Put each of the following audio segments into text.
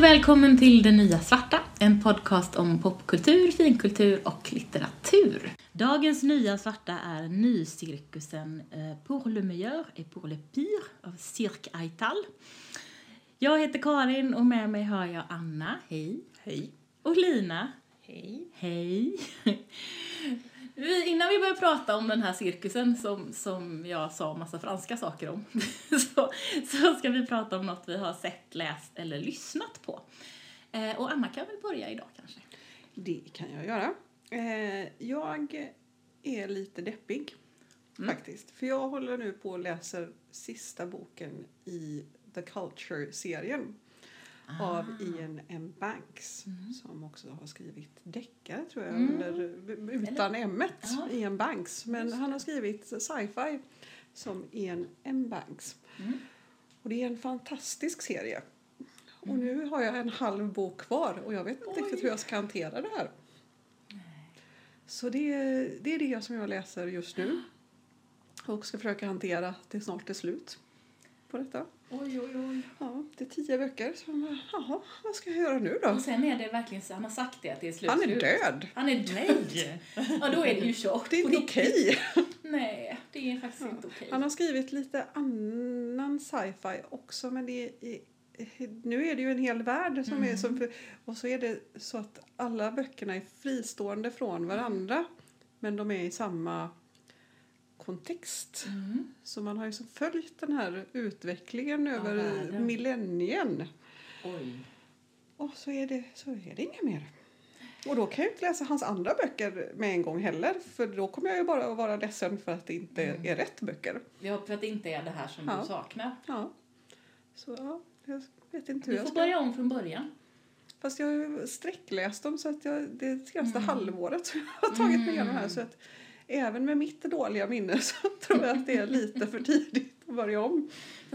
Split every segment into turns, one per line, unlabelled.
och välkommen till Det Nya Svarta, en podcast om popkultur, finkultur och litteratur. Dagens Nya Svarta är nycirkusen eh, Pour le meilleur et pour le pire av Cirque Aital. Jag heter Karin och med mig har jag Anna, hej.
Hej.
Och Lina,
Hej.
hej. Vi, innan vi börjar prata om den här cirkusen som, som jag sa massa franska saker om så, så ska vi prata om något vi har sett, läst eller lyssnat på. Eh, och Anna kan väl börja idag kanske?
Det kan jag göra. Eh, jag är lite deppig faktiskt. För jag håller nu på och läser sista boken i The Culture-serien. Av Ian M. Banks som också har skrivit deckare tror jag under, utan m
Ja.
Ian Banks. Men han har skrivit sci-fi som Ian M. Banks.
Mm.
Och det är en fantastisk serie. Och nu har jag en halv bok kvar och jag vet inte riktigt hur jag ska hantera det här. Så det, det är det som jag läser just nu. Och ska försöka hantera det snart är slut på detta.
Oj, oj, oj.
Ja, det är tio böcker. Så man, jaha, vad ska jag göra nu då?
Och sen är det verkligen så, han har sagt det att det är slut.
Han är
slut.
död.
Han är död! Ja, då är det ju kört.
Det är inte okej.
Nej, det är faktiskt inte okej.
Han har skrivit lite annan sci-fi också men det är, nu är det ju en hel värld som är som, och så är det så att alla böckerna är fristående från varandra men de är i samma kontext.
Mm.
Så man har ju följt den här utvecklingen över
världen.
millenien.
Oj.
Och så är det, så är det inget mer. Och då kan jag inte läsa hans andra böcker med en gång heller för då kommer jag ju bara att vara ledsen för att det inte är rätt böcker.
Ja, för att det inte är det här som
Ja.
du saknar.
Ja. Så ja, jag vet inte hur
Du
jag
får
ska...
börja om från början.
Fast jag har ju sträckläst dem så att jag, det senaste
Mm.
halvåret har jag tagit mig igenom här så att även med mitt dåliga minne så tror jag att det är lite för tidigt att börja om.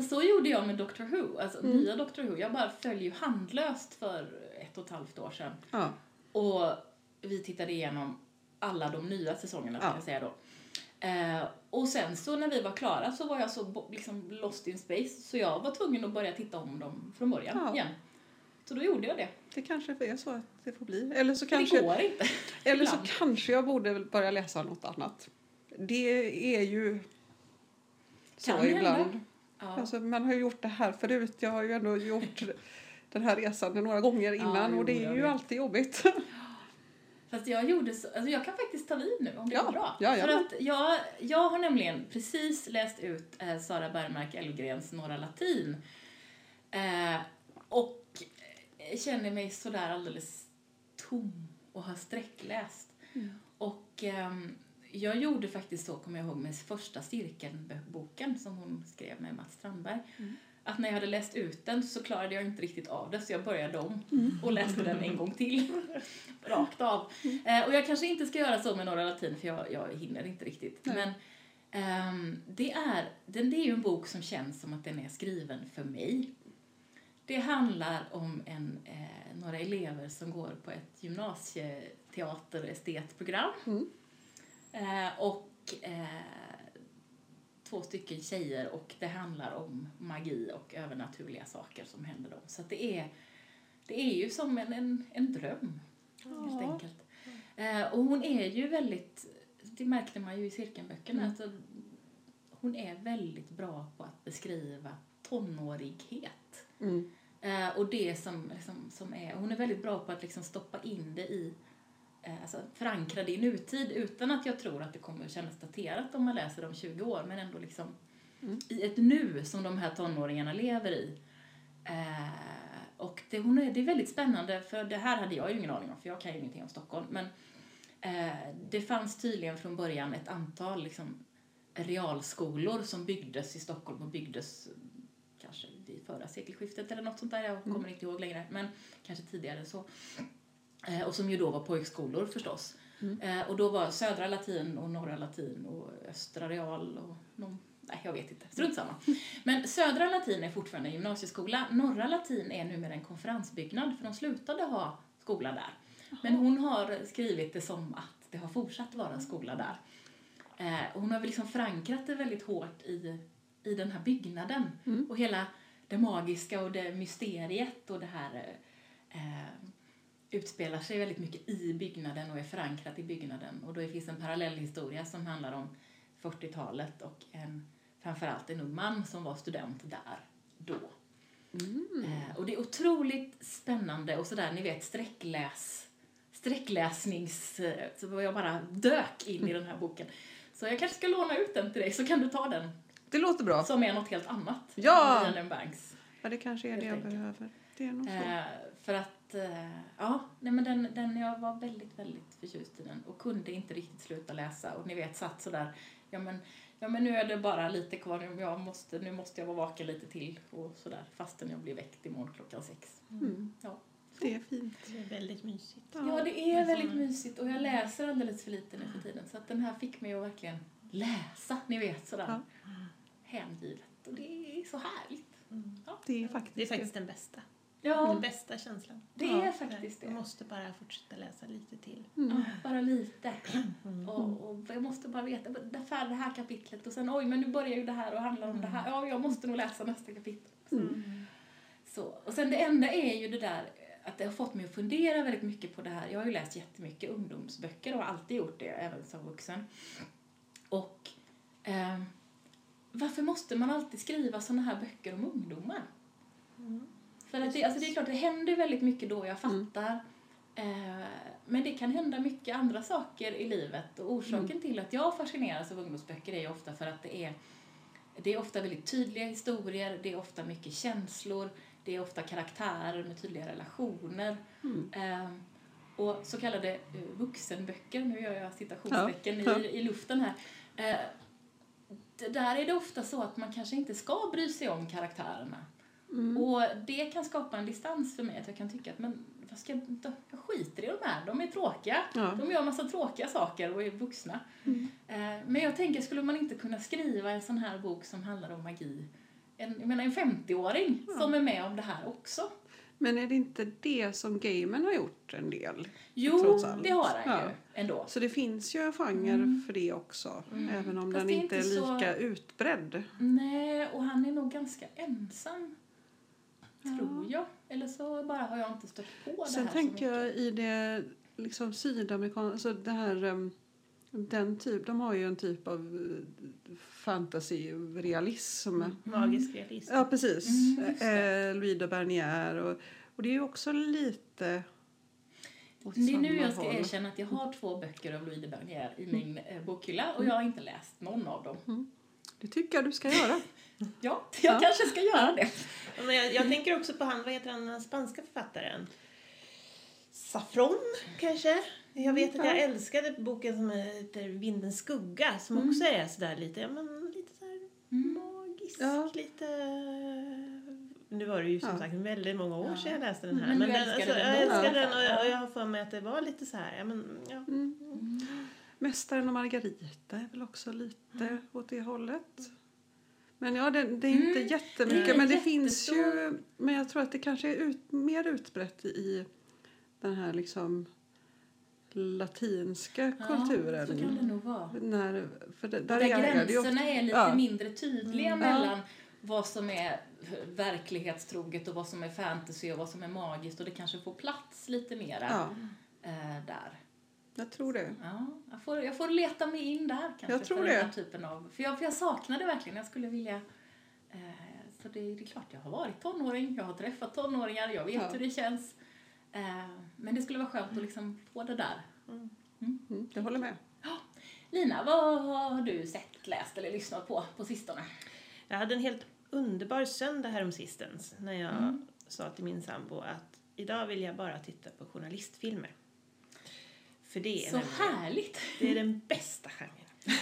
Så gjorde jag med Doctor Who, alltså
Mm.
nya Doctor Who. Jag bara följde ju handlöst för ett och ett halvt år sedan.
Ja.
Och vi tittade igenom alla de nya säsongerna,
Ja.
kan jag säga då. Eh, och sen så när vi var klara så var jag så liksom lost in space så jag var tvungen att börja titta om dem från början
Ja.
igen. Så då gjorde jag det.
Det kanske är så att det får bli. Eller så
För det
kanske,
går inte.
eller så kanske jag borde börja läsa något annat. Det är ju så
Kan hända.
ibland.
Ja.
Alltså, man har ju gjort det här förut. Jag har ju ändå gjort den här resan några gånger innan
jo,
och det är ju
vet.
alltid jobbigt.
Fast jag gjorde så, alltså jag kan faktiskt ta vid nu om det
Ja,
går bra.
ja,
För
ja.
att jag, jag har nämligen precis läst ut eh, Sara Bergmark Elfgrens Norra Latin. Eh, och känner mig sådär alldeles tom och har sträckläst.
Mm.
Och ehm, jag gjorde faktiskt så, kommer jag ihåg, med första Cirkeln-boken som hon skrev med Mats Strandberg.
Mm.
Att när jag hade läst ut den så klarade jag inte riktigt av det så jag började om
Mm.
och läste den en gång till. Rakt av. Eh, och jag kanske inte ska göra så med Norra Latin för jag, jag hinner inte riktigt.
Nej.
Men ehm, det, är, den, det är ju en bok som känns som att den är skriven för mig. Det handlar om en, eh, några elever som går på ett gymnasieteater-estetprogram.
Mm.
Eh, och eh, två stycken tjejer och det handlar om magi och övernaturliga saker som händer dem. Så det är, det är ju som en, en, en dröm, helt
Ja.
enkelt. Eh, och hon är ju väldigt, det märkte man ju i cirkelböckerna,
Mm.
alltså, hon är väldigt bra på att beskriva tonårighet.
Mm.
Eh, och det som, liksom, som är, hon är väldigt bra på att liksom stoppa in det i, eh, alltså förankra det i nutid utan att jag tror att det kommer att kännas daterat om man läser det om 20 år men ändå liksom
Mm.
i ett nu som de här tonåringarna lever i. Eh, och det, hon är, det är väldigt spännande för det här hade jag ju ingen aning om för jag kan ju ingenting om Stockholm men eh, det fanns tydligen från början ett antal liksom, realskolor som byggdes i Stockholm och byggdes kanske förra sekelskiftet eller något sånt där, jag kommer inte ihåg längre, men kanske tidigare så. Eh, och som ju då var pojkskolor förstås.
Mm.
Eh, och då var södra latin och norra latin och östra real och någon, nej jag vet inte, strunt samma. Men södra latin är fortfarande en gymnasieskola, norra latin är numera en konferensbyggnad för de slutade ha skola där. Men hon har skrivit det som att det har fortsatt vara skola där. Eh, och hon har väl liksom förankrat det väldigt hårt i, i den här byggnaden.
Mm.
Och hela det magiska och det mysteriet och det här eh, utspelar sig väldigt mycket i byggnaden och är förankrat i byggnaden. Och då finns en parallellhistoria som handlar om 40-talet och en, framförallt en ung man som var student där då. Eh, och det är otroligt spännande och sådär, ni vet sträckläs, sträckläsnings... eh, Så jag bara dök in i den här boken. Så jag kanske ska låna ut den till dig så kan du ta den
Det låter bra.
som är något helt annat.
Ja!
än Banks.
Ja, det kanske är det jag
enkelt.
behöver. Det är nog så.
Eh, för att, eh, ja, nej men den, den, jag var väldigt, väldigt förtjust i den och kunde inte riktigt sluta läsa och ni vet satt sådär, ja men, ja men nu är det bara lite kvar, jag måste, nu måste jag vara vaken lite till och sådär fastän jag blir väckt imorgon klockan sex.
Mm.
Ja.
Det är fint.
Det är väldigt mysigt.
Ja, det är väldigt mysigt och jag läser alldeles för lite nu för tiden så att den här fick mig att verkligen läsa, ni vet sådär
Ja.
hängivet och det är så härligt.
Det är faktiskt
Det är faktiskt den bästa.
Ja,
Den bästa känslan.
det
Ja.
är faktiskt det.
Jag måste bara fortsätta läsa lite till.
Mm.
Ja, bara lite. Och, och jag måste bara veta, det här, det här kapitlet och sen oj, men nu börjar ju det här och handlar om det här. Ja, jag måste nog läsa nästa kapitel. Så, och sen det enda är ju det där att det har fått mig att fundera väldigt mycket på det här. Jag har ju läst jättemycket ungdomsböcker och har alltid gjort det, även som vuxen. Och eh, varför måste man alltid skriva såna här böcker om ungdomar? För att det, alltså det är klart, det händer väldigt mycket då, jag fattar. Eh, men det kan hända mycket andra saker i livet. Och orsaken till att jag fascineras av ungdomsböcker är ju ofta för att det är, det är ofta väldigt tydliga historier, det är ofta mycket känslor, det är ofta karaktärer med tydliga relationer. Eh, och så kallade eh, vuxenböcker, nu gör jag citationstecken
Ja, ja.
i, i luften här. Eh, där är det ofta så att man kanske inte ska bry sig om karaktärerna. Och det kan skapa en distans för mig, att jag kan tycka att men vad ska jag, jag skiter i de här, de är tråkiga.
Ja.
De gör massa tråkiga saker och är vuxna. Eh, men jag tänker, skulle man inte kunna skriva en sån här bok som handlar om magi? En, jag menar en 50-åring som är med om det här också.
Men är det inte det som gamen har gjort en del?
Jo,
Trots allt.
det har han
Ja.
ju ändå.
Så det finns ju en genre för det också. Även om
Fast
den
är
inte är
inte så-
lika utbredd.
Nej, och han är nog ganska ensam. Tror jag. Eller så bara har jag inte stött på det
Sen
här
tänker
så
jag
mycket.
i det liksom sydamerikanska, alltså det här um, den typ, de har ju en typ av uh, fantasy-realism.
Magisk realism.
Ja, precis.
Mm,
eh, Louis de Bernier och, och det är ju också lite
Det är nu jag ska
håll.
erkänna att jag har två böcker av Louis de Bernier i min eh, bokhylla och jag har inte läst någon av dem.
Det tycker jag du ska göra.
Ja, jag
Ja.
kanske ska göra det.
Men jag, jag tänker också på han, vad heter han, den spanska författaren? Saffron, kanske? Jag vet att jag älskade boken som heter Vindens skugga som också är sådär lite, ja men lite såhär magisk,
Ja.
lite... Nu var det ju som
Ja.
sagt väldigt många år sedan jag läste den här.
Men du
den,
älskade den
jag älskade den och jag,
Ja.
och jag har för mig att det var lite så här, ja men ja.
Mm. Mästaren och Margarita är väl också lite åt det hållet. Men ja, det, det är inte
Mm,
jättemycket.
det
men det finns ju... Men jag tror att det kanske är ut, mer utbrett i den här liksom latinska kulturen.
Ja, så kan det nog vara.
När, för det, där
Där
är
gränserna är lite
ja.
mindre tydliga
Mm.
mellan vad som är verklighetstroget och vad som är fantasy och vad som är magiskt och det kanske får plats lite mera
Ja,
eh, där.
jag tror det.
Ja, jag, får, jag får leta mig in där kanske.
Jag tror
för
det.
Den här typen av, för, jag, för jag saknar det verkligen. Jag skulle vilja... Eh, så det, det är klart, jag har varit tonåring, jag har träffat tonåringar, jag vet
Ja.
hur det känns. Eh, men det skulle vara skönt att liksom få det där.
Mm, jag håller med.
Lina, vad har du sett, läst eller lyssnat på på sistone?
Jag hade en helt underbar söndag här om sistens när jag
Mm.
sa till min sambo att idag vill jag bara titta på journalistfilmer. För det är,
Så
nämligen,
härligt!
det är den bästa genren.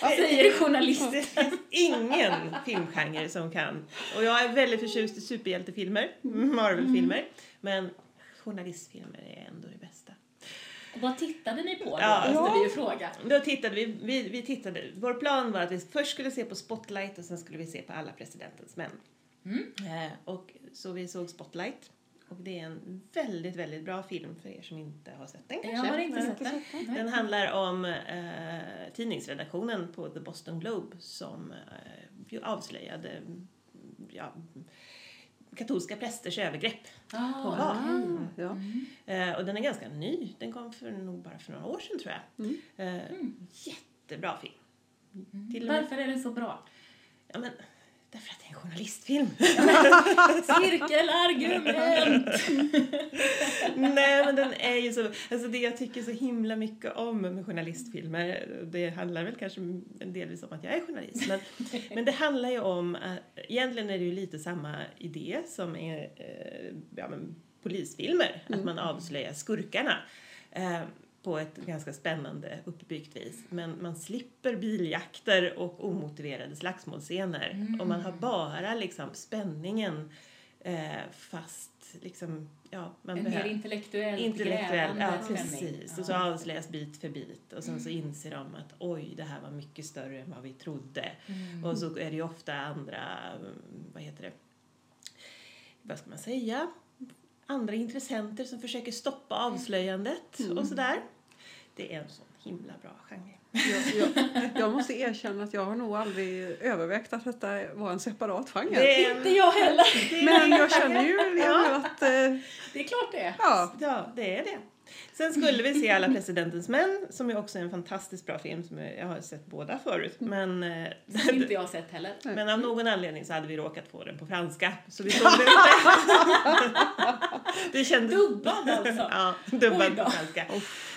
Säger journalist.
Det finns ingen filmgenre som kan. Och jag är väldigt förtjust i superhjältefilmer, Marvel-filmer. Men journalistfilmer är ändå det bästa.
Vad tittade ni på då?
Ja,
måste vi ju fråga.
Då tittade vi, vi, vi tittade, vår plan var att vi först skulle se på Spotlight och sen skulle vi se på alla presidentens män.
Mm.
Eh, och så vi såg Spotlight. Och det är en väldigt, väldigt bra film för er som inte har sett den kanske.
Jag har inte sett den.
Den handlar om eh, tidningsredaktionen på The Boston Globe som eh, avslöjade ja, katolska prästers övergrepp.
Ah,
På
okej.
Ja.
Eh, och den är ganska ny. Den kom för nog bara för några år sedan tror jag. Eh, Jättebra film. Med,
Varför är den så bra?
ja, men, därför att det är en journalistfilm.
Cirkelargument!
Nej men den är ju så, alltså det jag tycker så himla mycket om med journalistfilmer, det handlar väl kanske delvis om att jag är journalist, men, men det handlar ju om, att, egentligen är det ju lite samma idé som är eh, ja, men polisfilmer, att man avslöjar skurkarna. På ett ganska spännande uppbyggt vis. Men man slipper biljakter och omotiverade slagsmålscener. Och man har bara liksom spänningen eh, fast liksom, ja, man
En
behöver...
mer
Intellektuell,
grävande
ja precis. Och så avslöjas bit för bit och sen så inser de att oj, det här var mycket större än vad vi trodde. Och så är det ju ofta andra, mm, vad heter det, vad ska man säga, andra intressenter som försöker stoppa avslöjandet och sådär. Det är en sån himla bra genre.
Jag, jag, jag måste erkänna att jag har nog aldrig övervägt att detta var en separat genre.
Det är
Inte jag heller.
Men
en
jag känner ju det
Ja.
att... Eh,
Det är klart det är.
ja,
Ja, det är det. Sen skulle vi se Alla presidentens män, som ju också är en fantastiskt bra film. Som jag har sett båda förut. Men, eh,
Som inte jag har sett heller.
men av någon anledning så hade vi råkat få den på franska. Så vi såg den inte. det kändes...
Dubbad alltså.
Ja, dubbad på franska.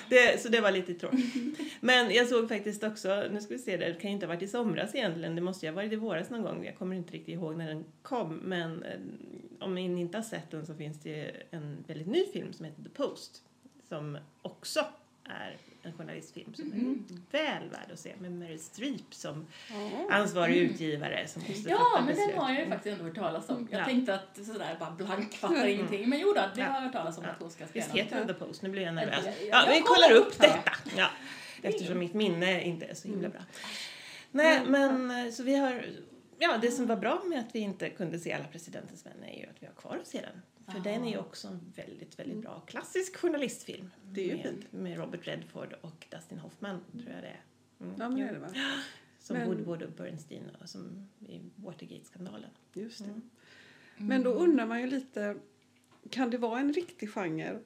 Det, så det var lite tråkigt. Men jag såg faktiskt också, nu ska vi se, det kan ju inte ha varit i somras egentligen, det måste ju ha varit i våras någon gång, jag kommer inte riktigt ihåg när den kom, men eh, om ni inte har sett den så finns det ju en väldigt ny film som heter The Post, som också är en journalistfilm som är väl värd att se med Meryl Streep som ansvarig utgivare som måste
Ja,
fatta
men den har jag ju faktiskt ändå hört talas om. Jag
Ja.
tänkte att sådär bara blank fattar ingenting. Men jo då, det
Ja.
har jag hört talas om att hon ska spela.
Visst heter den The Post? Nu blir jag nervös.
Ja,
Ja, vi
kollar upp
upp
det.
detta. Ja, eftersom mitt minne inte är så himla bra. Nej, men eh, så vi har... Ja, det som var bra med att vi inte kunde se alla presidentens män är ju att vi har kvar att se den. För den är ju också en väldigt, väldigt bra klassisk journalistfilm.
Det är ju
med,
fint.
med Robert Redford och Dustin Hoffman, tror jag det är. Mm.
ja, men det är det va?
Som
Men-
Woodward och Bernstein som i Watergate-skandalen.
Just det.
Mm.
Men då undrar man ju lite, kan det vara en riktig genre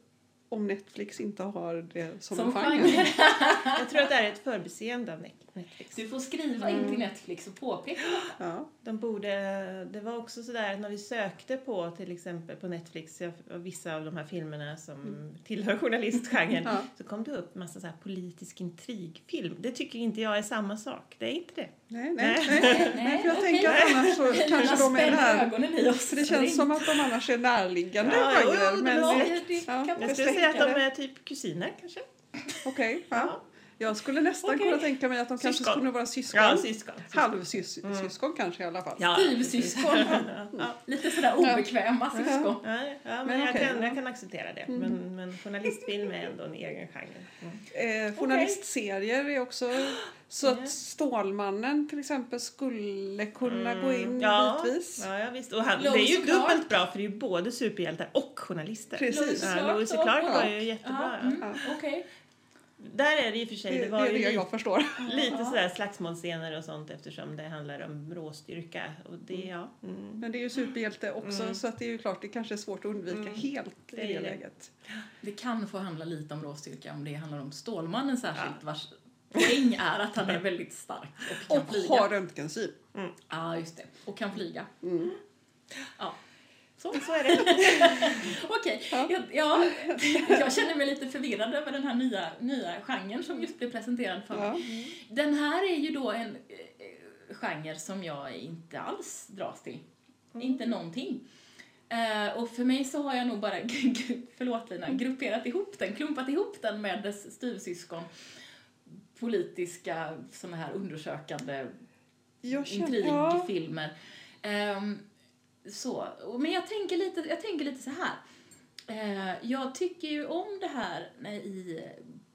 om Netflix inte har det som,
Som
en genre?
genre.
Jag tror att det är ett förbiseende av Netflix.
Du får skriva in till Netflix och påpeka detta.
Ja.
De borde, det var också sådär när vi sökte på till exempel på Netflix ja, vissa av de här filmerna som tillhör journalistgenren
Ja.
så kom det upp massa så här politisk intrigfilm. Det tycker inte jag är samma sak. Det är inte det.
Nej, nej,
Nej.
nej.
Nej,
jag
okej.
tänker att annars så kanske de är när...
oss.
För det känns som att de annars är närliggande
Ja,
genrer.
det
Men ja,
Jag skulle säga att de är typ kusiner kanske.
Okej, ja. Jag skulle nästan
Okej.
kunna tänka mig att de kanske
Syskon.
skulle vara syskon.
Ja, syskon.
Halvsyskon kanske i alla fall.
Ja.
Styvsyskon.
Ja.
Lite sådär obekväma syskon.
Ja, ja, men,
Men
jag, kan,
ja.
jag kan acceptera det. Men, men journalistfilm är ändå en egen genre. Mm.
Eh, journalistserier är också... Så
Ja.
att Stålmannen till exempel skulle kunna gå in
ja,
bitvis.
Ja, ja, visst. Och han, det är ju dubbelt bra för det är ju både superhjältar och journalister.
Precis.
Ja, Lois och Clark var ju jättebra.
Ja, mm, Okej.
Där är det i och för sig,
Det,
det
det
var
är
ju
det
lite,
jag förstår.
lite
Ja.
sådär slagsmålscener och sånt eftersom det handlar om råstyrka. Och det, ja. Mm.
Men det är ju superhjälte också
Mm.
så att det är ju klart det kanske är svårt att undvika
Mm.
helt i
Det
det
det.
läget.
Det kan få handla lite om råstyrka om det handlar om Stålmannen särskilt vars poäng är att han är väldigt stark och kan
Och
flyga.
har röntgensyn.
Ja, just det. Och kan flyga.
Mm.
Ja. Så.
Så är det.
Okej,
Ja.
jag, ja, jag känner mig lite förvirrad över den här nya, nya genren som just blev presenterad för mig.
Ja.
Den här är ju då en eh, genre som jag inte alls dras till. Inte någonting. Eh, och för mig så har jag nog bara, förlåt Lina, grupperat ihop den, klumpat ihop den med dess styvsyskon. Politiska, såna här undersökande intrigfilmer. Ehm, så, men jag tänker lite, jag tänker lite så här. Eh, jag tycker ju om det här när- i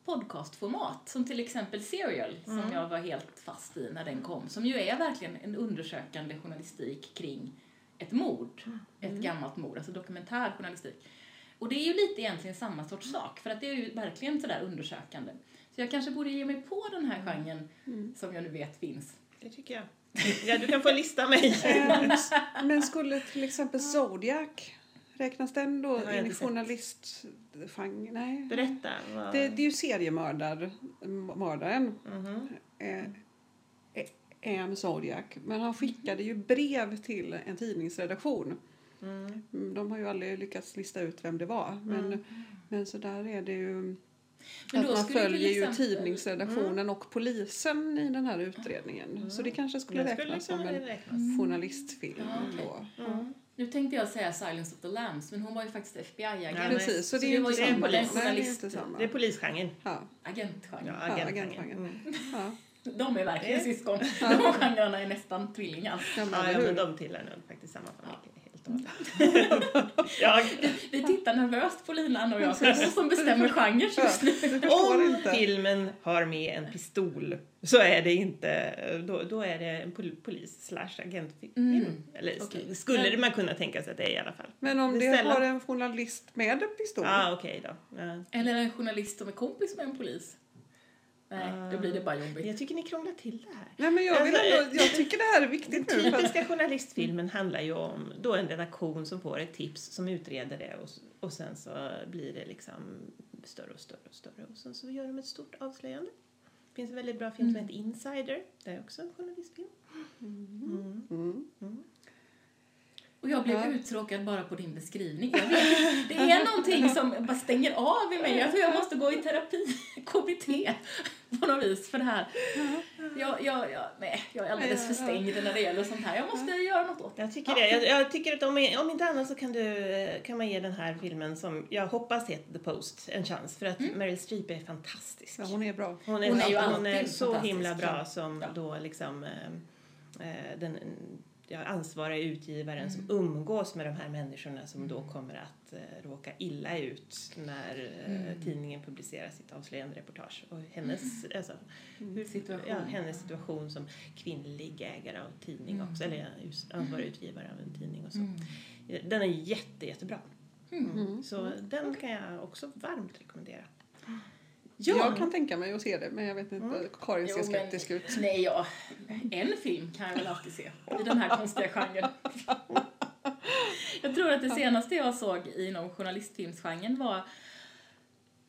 podcastformat, som till exempel Serial, som jag var helt fast i när den kom, som ju är verkligen en undersökande journalistik kring ett mord, ett gammalt mord, alltså dokumentär journalistik. Och det är ju lite egentligen samma sorts sak, för att det är ju verkligen sådär undersökande. Så jag kanske borde ge mig på den här genren som jag nu vet finns.
Det tycker jag. Ja, du kan få lista mig.
S- Men skulle till exempel Zodiac, räknas den då in i journalistgenre? Nej.
Berätta. Vad...
Det, det är ju seriemördaren.
Mhm.
Eh, eh, en Zodiac. Men han skickade ju brev till en tidningsredaktion.
Mm.
Mm, De har ju aldrig lyckats lista ut vem det var. Men,
Mm.
men så där är det ju.
Men
att
då
man följer ju
exempel-
tidningsredaktionen och polisen i den här utredningen. Så det kanske skulle
Det skulle
räknas som en
räknas.
journalistfilm.
Ja,
då.
Mm.
Nu tänkte jag säga Silence of the Lambs, men hon var ju faktiskt FBI-agent.
Ja,
Precis, så
Så
det är
det
ju
var
inte samma. Nej,
en
det är inte samma.
Det är polisgenren.
Ja,
Agentgenren.
Ja,
Ja,
agentgenren.
agentgenren.
Mm.
ja.
De är verkligen syskon. De genrerna är nästan tvillingar.
Ja,
Ja, ja, men de tillhör nog faktiskt samma familj. Hållet. jag,
Vi tittar nervöst på linan och jag, så som bestämmer genre just nu.
Om filmen har med en pistol så är det inte, då, då är det en pol- polis slash agentfilm.
Mm.
Eller
Okej.
skulle det man kunna tänka sig att det är i alla fall.
Men om
Det
det
är
har en journalist med en pistol.
Ja, ah, okej då. Ja.
Eller en journalist som är kompis med en polis. Nej, då blir det bara jobbigt.
Jag tycker ni krånglar till det här.
Nej, men jag, vill
Alltså,
ändå, jag tycker det här är
Den
viktigt nu. Att,
typiska journalistfilmen handlar ju om då en redaktion som får ett tips som utreder det och, och sen så blir det liksom större och större och större och sen så gör de ett stort avslöjande. Det finns en väldigt bra film som
Mm.
heter Insider. Det är också en journalistfilm. Mm.
mm.
Och jag blev
Ja.
uttråkad bara på din beskrivning. Vet, det är någonting som bara stänger av i mig. Jag tror jag måste gå i terapi, KBT, på något vis för det här. Jag, jag, jag, nej, jag är alldeles för stängd när det gäller sånt här. Jag måste göra något åt det.
Jag tycker det. Jag, jag tycker att om, om inte annat så kan, du, kan man ge den här filmen som jag hoppas heter The Post en chans. För att Meryl Streep är fantastisk.
Ja, hon är bra.
Hon är,
Hon är ju
hon är
alltid
så himla bra som
Ja.
då liksom eh, eh, den ansvariga utgivaren som umgås med de här människorna som då kommer att eh, råka illa ut när eh, tidningen publicerar sitt avslöjande reportage. Och hennes, alltså, hur,
Situation.
Ja, hennes situation som kvinnlig ägare av tidning också, eller ansvarig utgivare av en tidning och så.
Mm.
Den är jätte, jättebra.
Mm.
Så den kan jag också varmt rekommendera.
Jag kan tänka mig att se det, men jag vet inte.
Mm.
Karin ser
Jo, men-
skeptisk ut.
Nej, ja. En film kan jag väl alltid se i den här konstiga genren. Jag tror att det senaste jag såg inom journalistfilmsgenren var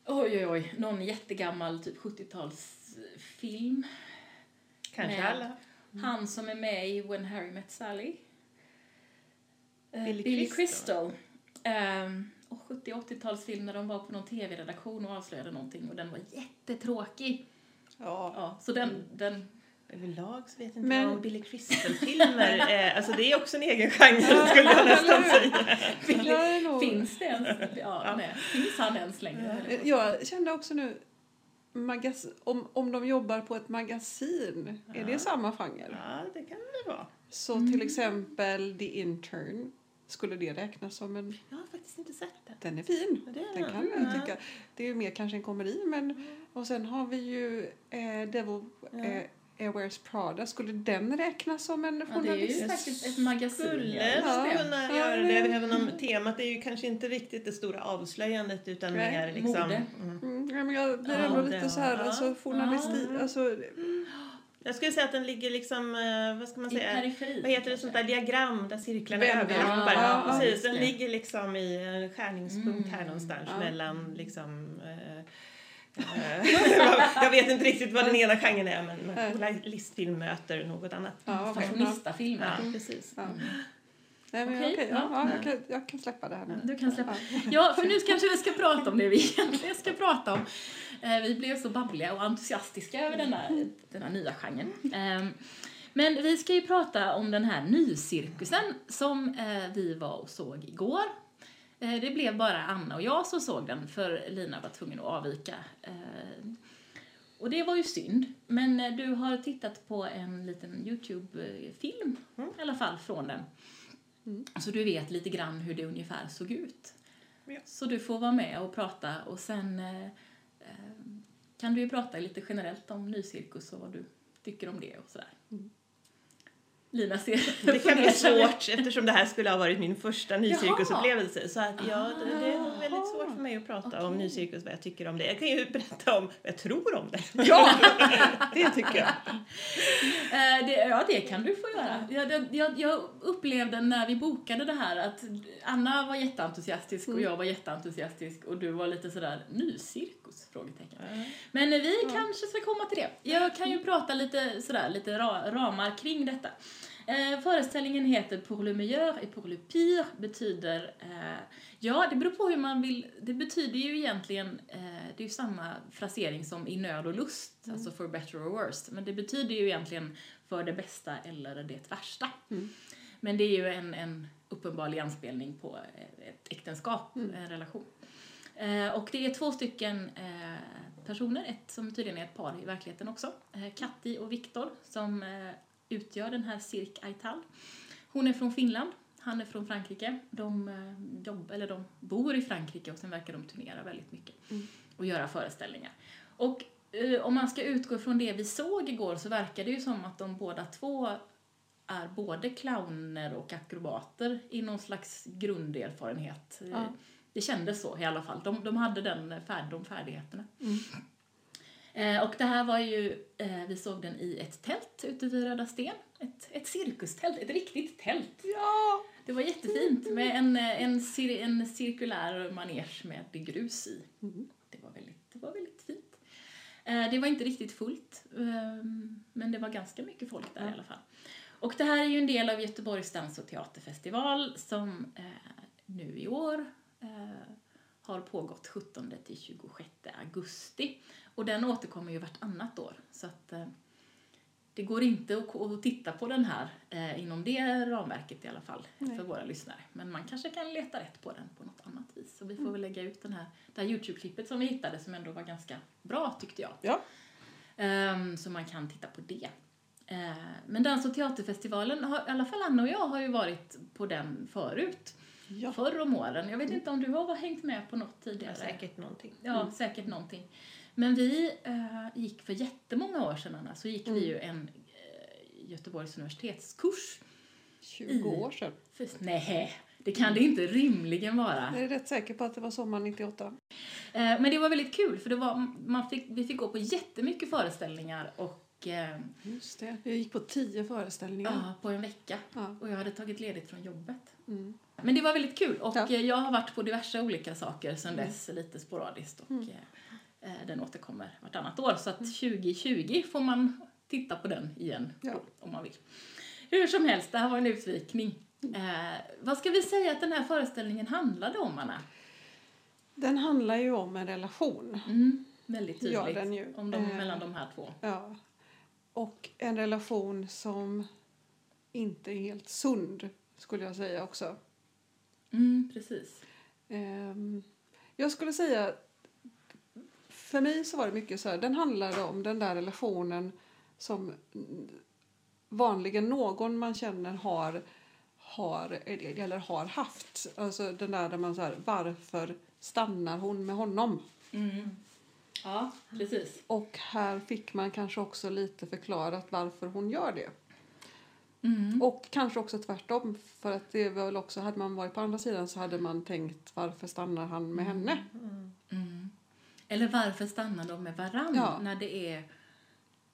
oj, oj, oj, någon jättegammal typ 70-talsfilm.
Kanske alla.
Han som är med i When Harry Met Sally. Eh,
Billy
Billy
Crystal.
Crystal. Och 70 80-talsfilm när de var på någon tv-redaktion och avslöjade någonting och den var jättetråkig.
Ja.
Ja, så den, den
Överlag så vet jag inte
Men-
vad om Billy Crystal-filmer är. Alltså det är också en egen genre skulle jag nästan säga.
Jag, nog,
finns det ens. Ja, Nej. Finns han ens längre?
jag kände också nu, magas, om, om de jobbar på ett magasin, är det
Ja.
samma genre?
Ja, det kan det vara.
Så
Mm.
till exempel The Intern, skulle det räknas som en...
Jag har faktiskt inte sett den.
Den är fin.
Men Det är
Den
den.
kan jag
Ja.
tycka. Det är ju mer kanske en komedi, men... Och sen har vi ju eh, Devil
Ja.
eh, Wears Prada. Skulle den räknas som en
Ja, det är ju
journalist?
faktiskt ett magasin.
Skulle
ja,
kunna
Ja,
göra
det-
det, även om temat är ju kanske inte riktigt det stora avslöjandet utan
Nej,
mer liksom...
mode.
Mm.
Mm, ja, men jag blir
Ja,
ändå lite så här,
ja.
alltså journalistik,
Ja.
alltså...
Jag skulle säga att den ligger liksom, eh, vad ska man
I
säga?
periferin.
Vad heter det, sånt där diagram där cirklarna överlappar?
Ja,
Ja, precis. Den ligger liksom i en skärningspunkt här
Mm.
någonstans
Ja.
mellan liksom eh, eh, jag vet inte riktigt vad den ena genren är men journalistfilm möter något annat.
Ja, okej.
Fashionistafilmer.
Ja, precis.
Ja. Nej, men
Okej,
okej,
ja.
ja, ja, jag, kan, jag kan släppa det här nu.
Du kan släppa. Ja, för nu kanske vi ska prata om det vi egentligen ska prata om. Eh, Vi blev så babbliga och entusiastiska över den här, den här nya genren. Eh, Men vi ska ju prata om den här nycirkusen som eh, vi var och såg igår. Eh, Det blev bara Anna och jag som såg den för Lina var tvungen att avvika. Och det var ju synd. Men du har tittat på en liten Youtube-film
Mm.
i alla fall från den. Så du vet lite grann hur det ungefär såg ut.
Ja.
Så du får vara med och prata och sen eh, eh, kan du ju prata lite generellt om nycirkus och vad du tycker om det och sådär. Lina ser
Det kan bli svårt eftersom det här skulle ha varit min första nycirkusupplevelse. Så att ja, det, det är väldigt svårt för mig att prata om
Okej.
nycirkus, vad jag tycker om det. Jag kan ju berätta om vad jag tror om det.
Ja, det tycker jag.
Eh, det, ja, det kan du få göra. Jag, jag, jag upplevde när vi bokade det här att Anna var jätteentusiastisk och jag var jätteentusiastisk och du var lite sådär, ny cirkus? Frågetecken. Men vi kanske ska komma till det. Jag kan ju prata lite sådär, lite ra, ramar kring detta. Eh, föreställningen heter Pour le meilleur et pour le pire, betyder, eh, ja det beror på hur man vill, det betyder ju egentligen, eh, det är ju samma frasering som i nöd och lust, alltså for better or worse, men det betyder ju egentligen för det bästa eller det värsta. Men det är ju en, en uppenbar anspelning på eh, ett äktenskap, en relation. Eh, och det är två stycken eh, personer, ett som tydligen är ett par i verkligheten också, eh, Katti och Viktor, som eh, utgör den här Cirque Aital. Hon är från Finland, han är från Frankrike. De, eh, jobb, eller de bor i Frankrike och sen verkar de turnera väldigt mycket och göra föreställningar. Och eh, om man ska utgå från det vi såg igår så verkar det ju som att de båda två är både clowner och akrobater i någon slags grunderfarenhet.
Ja.
Det kändes så i alla fall. De, de hade den färd, de färdigheterna. Eh, och det här var ju, eh, vi såg den i ett tält ute vid Röda Sten. Ett, ett cirkustält, ett riktigt tält.
Ja!
Det var jättefint med en, eh, en, cir, en cirkulär manege med grus i. Det, var väldigt, det var väldigt fint. Eh, det var inte riktigt fullt, eh, men det var ganska mycket folk där i alla fall. Och det här är ju en del av Göteborgs dans och teaterfestival som nu i år har pågått 17 till 26 augusti. Och den återkommer ju vartannat år. Så att eh, det går inte att, titta på den här eh, inom det ramverket i alla fall för våra lyssnare. Men man kanske kan leta rätt på den på något annat vis. Så vi får väl lägga ut den här, det här Youtube-klippet som vi hittade som ändå var ganska bra tyckte jag.
Ja.
Ehm, så man kan titta på det. Eh, men Dans och teaterfestivalen, har, i alla fall Anna och jag har ju varit på den förut.
Ja.
Förr om åren. Jag vet inte om du har hängt med på något
Ja,
tidigare?
säkert någonting.
Ja, säkert någonting. Men vi eh, gick för jättemånga år sedan, Anna, så gick vi ju en eh, Göteborgs universitetskurs.
20 år sedan.
För, nej, det kan det inte rimligen vara.
Jag är rätt säker på att det var sommar 98.
Eh, men det var väldigt kul, för det var, man fick, vi fick gå på jättemycket föreställningar och eh,
Just det. Jag gick på 10 föreställningar.
ja, på en vecka.
Ja.
Och jag hade tagit ledigt från jobbet.
Mm.
Men det var väldigt kul och
Ja.
eh, jag har varit på diverse olika saker sedan dess, lite sporadiskt och eh, eh, den återkommer vartannat år. Så att 2020 får man titta på den igen
Ja.
om man vill. Hur som helst, det här var en utvikning. Eh, vad ska vi säga att den här föreställningen handlade om, Anna?
Den handlar ju om en relation.
Mm, väldigt
Ja,
tydligt
ju.
om de,
Eh.
mellan de här två.
Ja. Och en relation som inte är helt sund, skulle jag säga också.
Mm, precis.
Ehm, jag skulle säga, för mig så var det mycket så här, den handlade om den där relationen som vanligen någon man känner har, har eller har haft. Alltså den där där man så här, varför stannar hon med honom?
Mm. Ja, precis.
Och här fick man kanske också lite förklarat varför hon gör det.
Mm.
Och kanske också tvärtom. För att det var väl också, hade man varit på andra sidan så hade man tänkt varför stannar han med henne?
Mm. Eller varför stannar de med varann
Ja.
när det är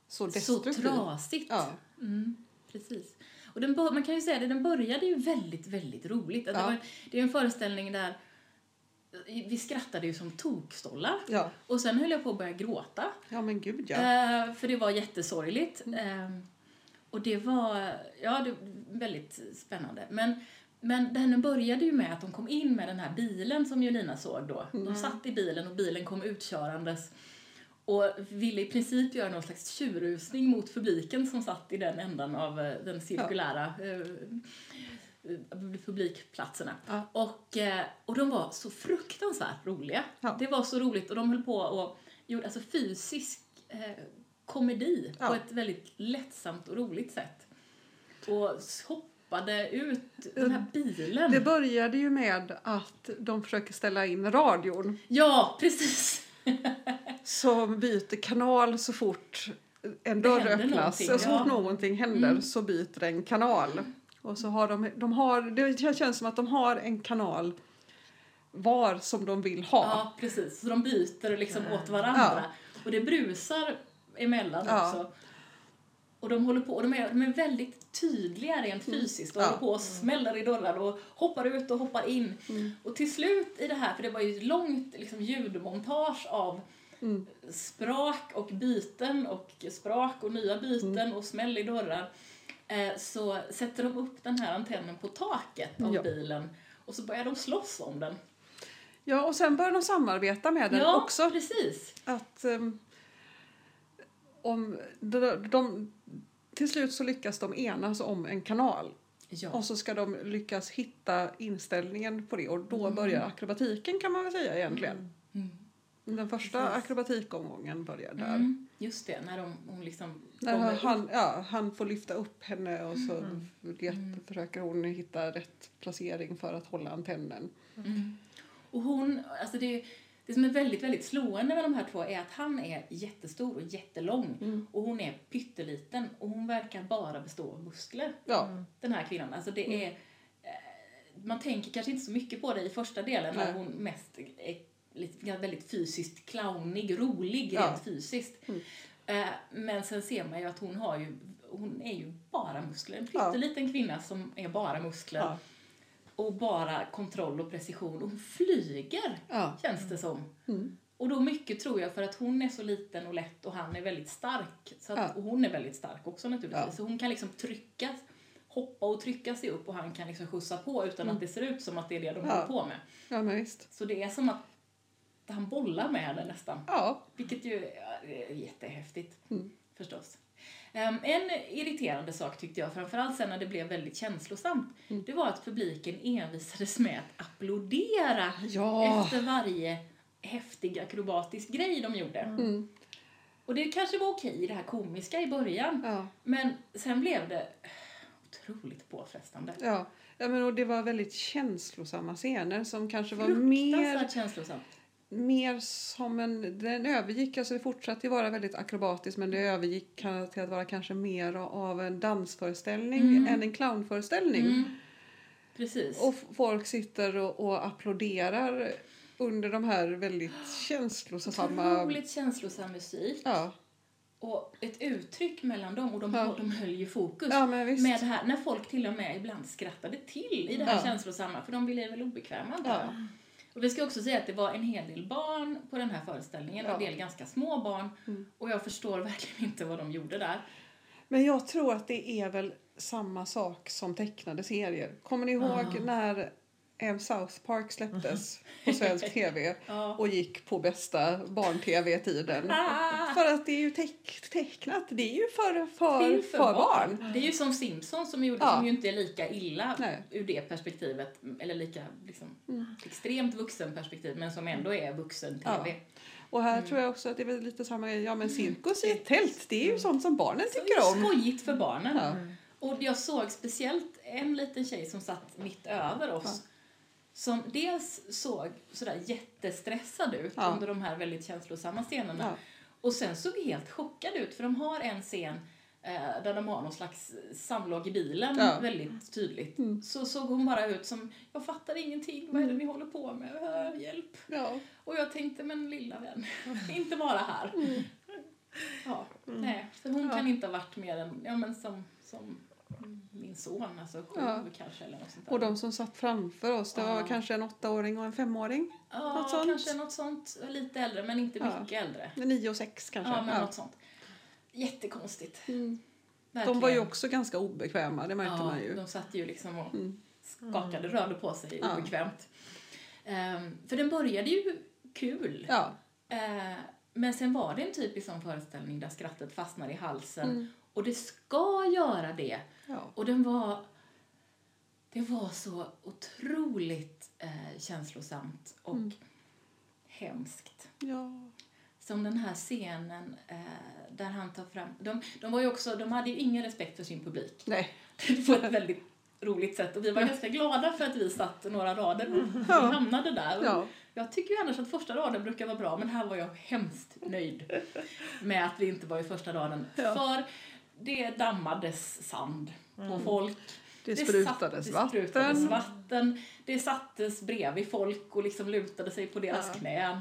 Så
så trasigt?
Ja.
Mm, precis. Och den, man kan ju säga det, den började ju väldigt, väldigt roligt. Att
Ja.
Det, var, det är en föreställning där vi skrattade ju som tokstollar.
Ja.
Och sen höll jag på att börja gråta.
ja, men gud ja.
Eh, för det var jättesorgligt. Eh, och det var ja, det var väldigt spännande. Men, men den började ju med att de kom in med den här bilen som Jolina såg då. De satt i bilen och bilen kom utkörandes och ville i princip göra någon slags tjurrusning mot publiken som satt i den ändan av eh, den cirkulära eh, eh, publikplatserna.
Ja.
Och, eh, och de var så fruktansvärt roliga.
Ja.
Det var så roligt och de höll på och gjorde alltså fysisk eh, komedi
Ja.
på ett väldigt lättsamt och roligt sätt. Och hoppade ut den här bilen.
Det började ju med att de försöker ställa in radion
Ja, precis.
som byter kanal så fort en dörr öppnas. Så fort
ja.
någonting händer
Mm.
så byter den kanal. Och så har de, de har, det känns som att de har en kanal var som de vill ha.
Ja, precis. Så de byter liksom åt varandra. Och det brusar emellan
Ja.
också. Och de håller på, och de är, de är väldigt tydliga rent fysiskt och
Ja.
håller på och smäller i dörrar och hoppar ut och hoppar in. Och till slut i det här, för det var ju ett långt liksom, ljudmontage av
Mm.
sprak och byten och sprak och nya byten och smäll i dörrar. Eh, så sätter de upp den här antennen på taket av
Ja.
bilen och så börjar de slåss om den.
Ja, och sen börjar de samarbeta med den
ja,
också.
precis.
Att ehm, om de, de, till slut så lyckas de enas om en kanal.
Ja.
Och så ska de lyckas hitta inställningen på det och då
Mm.
börjar akrobatiken kan man väl säga egentligen.
Mm.
Den första
Precis.
akrobatikomgången börjar där.
Mm, just det, när de, hon liksom
När han, han, ja, han får lyfta upp henne och så
Mm.
let, försöker hon hitta rätt placering för att hålla antennen.
Mm. Och hon, alltså det, det som är väldigt, väldigt slående med de här två är att han är jättestor och jättelång
Mm.
och hon är pytteliten och hon verkar bara bestå av muskler,
Ja,
den här kvinnan. Alltså det
Mm.
är, eh, man tänker kanske inte så mycket på det i första delen när hon mest är lite, väldigt fysiskt clownig, rolig
Ja.
rent fysiskt.
Mm.
Eh, Men sen ser man ju att hon har ju, hon är ju bara muskler. En
Ja.
pytteliten kvinna som är bara muskler
ja,
och bara kontroll och precision. Och hon flyger,
ja.
känns det som.
Mm.
Och då mycket tror jag för att hon är så liten och lätt och han är väldigt stark. Så att,
Ja.
Och hon är väldigt stark också naturligtvis.
Ja.
Så hon kan liksom trycka, hoppa och trycka sig upp och han kan liksom skjutsa på utan
Mm.
att det ser ut som att det är det de
Ja.
håller på med.
ja men visst.
Så det är som att han bollar med henne nästan.
Ja,
Vilket ju är jättehäftigt
Mm.
förstås. Ehm, en irriterande sak tyckte jag, framförallt sen när det blev väldigt känslosamt,
Mm.
det var att publiken envisades med att applådera
ja.
efter varje häftig akrobatisk grej de gjorde.
Mm.
Och det kanske var okej i det här komiska i början,
Ja,
men sen blev det otroligt påfrestande.
ja. ja men och det var väldigt känslosamma scener som kanske var mer,
Fruktansvärt känslosamt.
Mer som en... Den övergick, alltså det fortsatte vara väldigt akrobatiskt men det övergick kan- till att vara kanske mer av en dansföreställning
Mm.
än en clownföreställning.
Mm. Precis.
Och folk sitter och, och applåderar under de här väldigt känslosamma...
Otroligt känslosam musik.
Ja,
Och ett uttryck mellan dem och de,
Ja.
de höll ju fokus.
ja.
Med det här, när folk till och med ibland skrattade till i det här
Ja.
känslosamma, för de blev väl obekväma jag.
Ja.
Och vi ska också säga att det var en hel del barn på den här föreställningen,
Ja.
en del ganska små barn.
Mm.
Och jag förstår verkligen inte vad de gjorde där.
Men jag tror att det är väl samma sak som tecknade serier. Kommer ni ihåg
Ah.
när eh, South Park släpptes på svensk tv
Ja.
och gick på bästa barn-tv-tiden?
Ah!
För att det är ju teck- tecknat, det är ju för, för,
Film
för, barn.
Det är ju som Simpsons som, gjorde,
Ja.
som ju inte är lika illa
Nej.
ur det perspektivet, eller lika liksom,
Mm.
extremt vuxenperspektiv, men som ändå är vuxen-tv.
Och här
Mm.
tror jag också att det är väl lite samma grej. Ja men cirkus i ett tält, det är ju sånt som barnen
Så
tycker om.
skojigt för barnen.
Ja.
Och jag såg speciellt en liten tjej som satt mitt över oss. Som dels såg sådär jättestressad ut
Ja.
under de här väldigt känslosamma scenerna.
Ja.
Och sen såg helt chockad ut för de har en scen eh, där de har någon slags samlag i bilen
Ja.
väldigt tydligt.
Mm.
Så såg hon bara ut som, jag fattar ingenting, vad är det ni håller på med? Äh, hjälp. Och jag tänkte, men lilla vän, inte vara här. Ja, nej, för hon
Mm.
Kan inte ha varit mer än, ja men som, som min son, alltså sju
Ja.
kanske eller något sånt där.
Och de som satt framför oss, det var
Ja.
kanske en åttaåring och en femåring.
ja,
något sånt.
kanske något sånt, lite äldre men inte
Ja.
mycket äldre.
Nio och sex kanske.
Ja, men
Ja.
något sånt. Jättekonstigt.
Mm. De var ju också ganska obekväma, det märkte
ja,
man ju.
de satt ju liksom och
Mm.
skakade, rörde på sig
Ja.
obekvämt. Ehm, för den började ju kul.
Ja.
Eh, men sen var det en typisk sån föreställning där skrattet fastnar i halsen.
Mm.
Och det ska göra det.
Ja.
Och den var... Det var så otroligt eh, känslosamt och
Mm.
hemskt.
ja.
Som den här scenen eh, där han tar fram... De, de, var ju också, de hade ju ingen respekt för sin publik.
Nej.
På ett väldigt roligt sätt. Och vi var ganska glada för att vi satt några rader och vi
Ja.
hamnade där. Och
Ja.
Jag tycker ju annars att första raden brukar vara bra, men här var jag hemskt nöjd med att vi inte var i första raden.
Ja.
För det dammades sand på folk.
Det
satt-
sprutades
det
vatten.
sprutades vatten. Det sattes bredvid folk och liksom lutade sig på deras
Ja.
knän.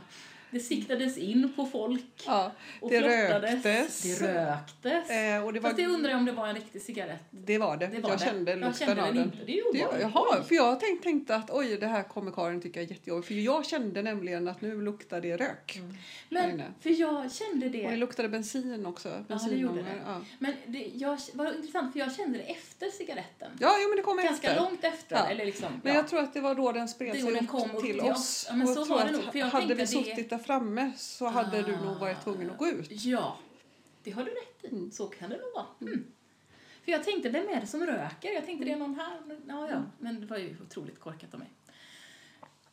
Det siktades in på folk.
Ja,
Och
det
flottades.
röktes.
Det röktes.
Eh, och det var,
Fast det undrar jag om det var en riktig cigarett.
det var det.
Det var
jag
det.
kände
jag
lukten
kände
av
den. Det är
Det, jaha, för jag tänkte, tänkte att oj, det här kommer Karin tycka är jättejobbigt. För jag kände nämligen att nu luktar det rök.
Mm. Men, för jag kände
Och det
det.
luktade bensin också.
det gjorde det.
Ja.
Men det jag, var intressant för jag kände det efter cigaretten.
ja, jo, men det kom
Ganska
efter.
långt efter.
Ja.
Eller liksom,
Men
ja.
jag tror att det var då den spred
Det
sig upp till oss.
oss. Ja, men
Och
så var det nog, för jag
hade vi
det-
suttit där framme så hade du nog varit tvungen att gå ut.
Ja, det har du rätt i.
Mm.
Så kan det nog vara. Mm. För jag tänkte, vem är det som röker? Jag tänkte, det är någon här. Ja, ja. Men det var ju otroligt korkat av mig.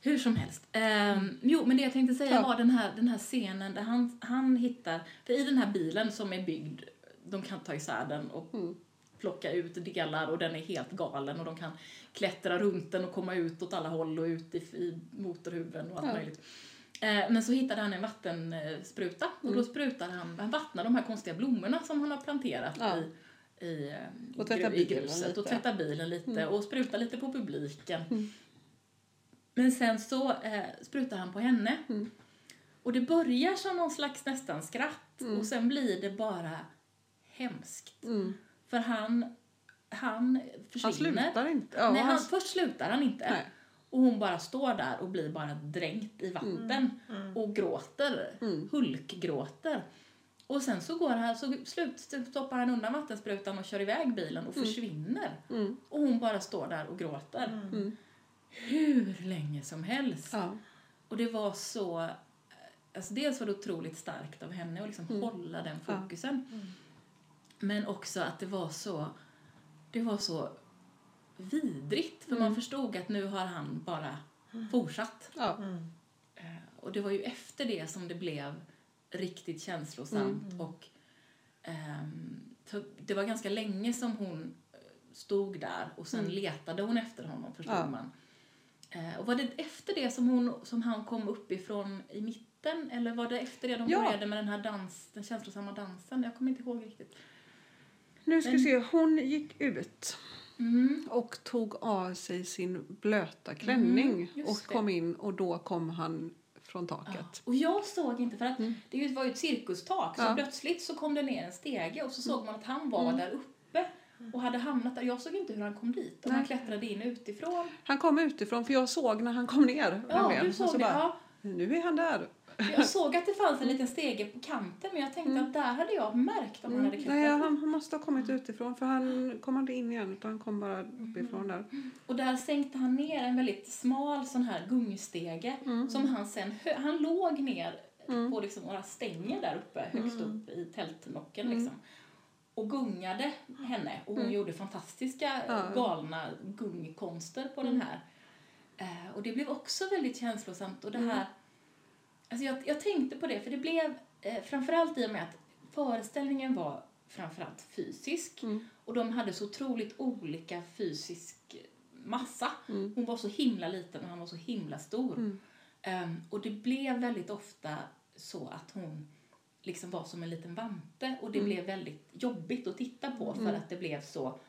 Hur som helst. Ehm, jo, men det jag tänkte säga
Ja.
var den här, den här scenen där han, han hittar... För i den här bilen som är byggd, de kan ta isär den och
Mm.
plocka ut delar och den är helt galen och de kan klättra runt den och komma ut åt alla håll och ut i, i motorhuven och allt
Ja.
möjligt. Eh, men så hittade han en vattenspruta och då sprutar han, han vattnar de här konstiga blommorna som han har planterat
Ja.
i, i, eh,
Och tvättar
gru- i gruset
lite.
och tvättar bilen lite
Mm.
och sprutar lite på publiken.
Mm.
Men sen så eh, sprutar han på henne
Mm.
och det börjar som någon slags nästan skratt
Mm.
och sen blir det bara hemskt.
Mm.
För han, han försvinner.
Han slutar inte. Ja,
Nej, han,
han,
först slutar han inte.
nej.
Och hon bara står där och blir bara dränkt i vatten och gråter.
Mm.
Hulkgråter. Och sen så går han, så slut, stoppar han undan vattensprutan och kör iväg bilen och försvinner.
Mm.
Och hon bara står där och gråter.
Mm.
Hur länge som helst.
Ja.
Och det var så... Alltså dels var det otroligt starkt av henne att liksom
Mm.
hålla den
Ja.
fokusen. Men också att det var så... Det var så vidrigt. För
Mm.
man förstod att nu har han bara fortsatt.
Mm.
Och det var ju efter det som det blev riktigt känslosamt.
Mm.
Och så det var ganska länge som hon stod där och sen
Mm.
letade hon efter honom förstod
Ja.
man. Eh, och var det efter det som, hon, som han kom uppifrån i mitten? Eller var det efter det de
Ja.
började med den här dans, den känslosamma dansen? Jag kommer inte ihåg riktigt.
Nu ska vi se, hon gick ut
Mm.
och tog av sig sin blöta klänning
Mm,
och kom in och då kom han från
Ja.
taket.
Och jag såg inte, för att
Mm.
det var ju ett cirkustak, så
Ja.
plötsligt så kom det ner en stege och så såg man att han var
Mm.
där uppe och hade hamnat där. Jag såg inte hur han kom dit, om han klättrade in utifrån.
Han kom utifrån för jag såg när han kom ner.
Ja, du såg
så
det.
bara,
Ja,
Nu är han där.
Jag såg att det fanns en liten stege på kanten, men jag tänkte att där hade jag märkt om han hade
Mm.
klättrat.
Nej, han, han måste ha kommit utifrån för han kom aldrig in igen utan han kom bara uppifrån där.
Och där sänkte han ner en väldigt smal sån här gungstege
Mm.
som han sen, han låg ner på liksom några stänger där uppe, högst upp i tältnocken
Mm.
liksom. Och gungade henne och hon gjorde fantastiska
Ja.
galna gungkonster på den här. Eh, och det blev också väldigt känslosamt och det
Mm.
här, alltså jag, jag tänkte på det för det blev eh, framförallt i och med att föreställningen var framförallt fysisk
Mm.
och de hade så otroligt olika fysisk massa.
Mm.
Hon var så himla liten och han var så himla stor.
Mm.
Ehm, och det blev väldigt ofta så att hon liksom var som en liten vante och det
Mm.
blev väldigt jobbigt att titta på för
Mm.
att det blev så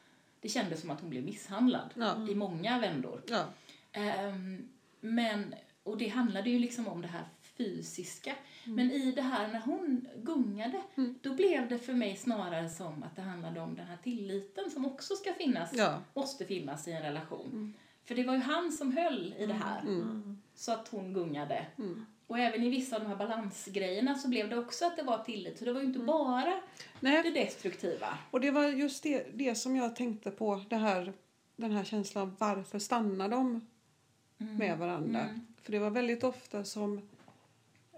det kändes som att hon blev misshandlad
Ja.
i många vändor.
Ja.
Ehm, men, och det handlade ju liksom om det här fysiska. Men i det här när hon gungade,
Mm.
då blev det för mig snarare som att det handlade om den här tilliten som också ska finnas,
Ja.
måste finnas i en relation. För det var ju han som höll i det här,
Mm.
så att hon gungade.
Mm.
Och även i vissa av de här balansgrejerna så blev det också att det var tillit. Så det var ju inte bara
Nej,
det destruktiva.
och det var just det, det som jag tänkte på, det här, den här känslan av varför stannar de med varandra.
Mm.
För det var väldigt ofta som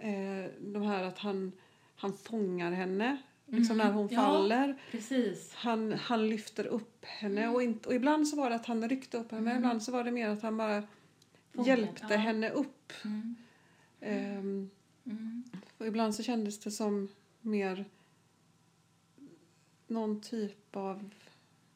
eh, de här att han, han fångar henne liksom
Mm.
när hon
Ja.
faller.
Precis.
Han, han lyfter upp henne och, inte, och ibland så var det att han ryckte upp henne men ibland så var det mer att han bara
Fången,
hjälpte
ja.
henne upp.
Mm. Mm.
och ibland så kändes det som mer någon typ av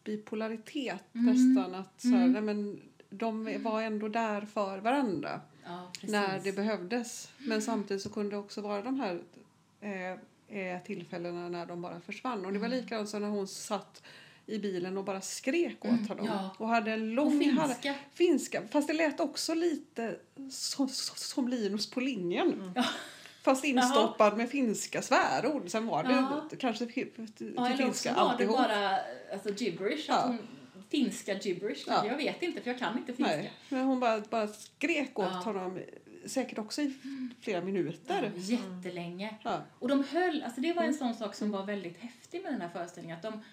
bipolaritet
Mm.
nästan. Att så här,
Mm.
men de var ändå där för varandra
Ja,
när det behövdes. Men samtidigt så kunde det också vara de här eh, eh, tillfällena när de bara försvann. Och det var
Mm.
likadant som när hon satt i bilen och bara skrek åt
Mm,
honom.
ja.
Och hade en lång
Och
har-
finska.
finska. Fast det lät också lite som, som Linus på linjen.
Ja.
Fast instoppad med finska svärord. Sen var det
Ja.
kanske till
Ja, eller
finska
också var det
alltihop.
bara alltså, gibberish.
Ja.
Hon, finska gibberish.
Ja.
Jag vet inte, för jag kan inte finska.
Nej, men hon bara, bara skrek åt
Ja.
honom säkert också i flera minuter.
Ja, jättelänge.
Ja.
Och de höll, alltså det var en sån sak som var väldigt häftig med den här föreställningen. Att de,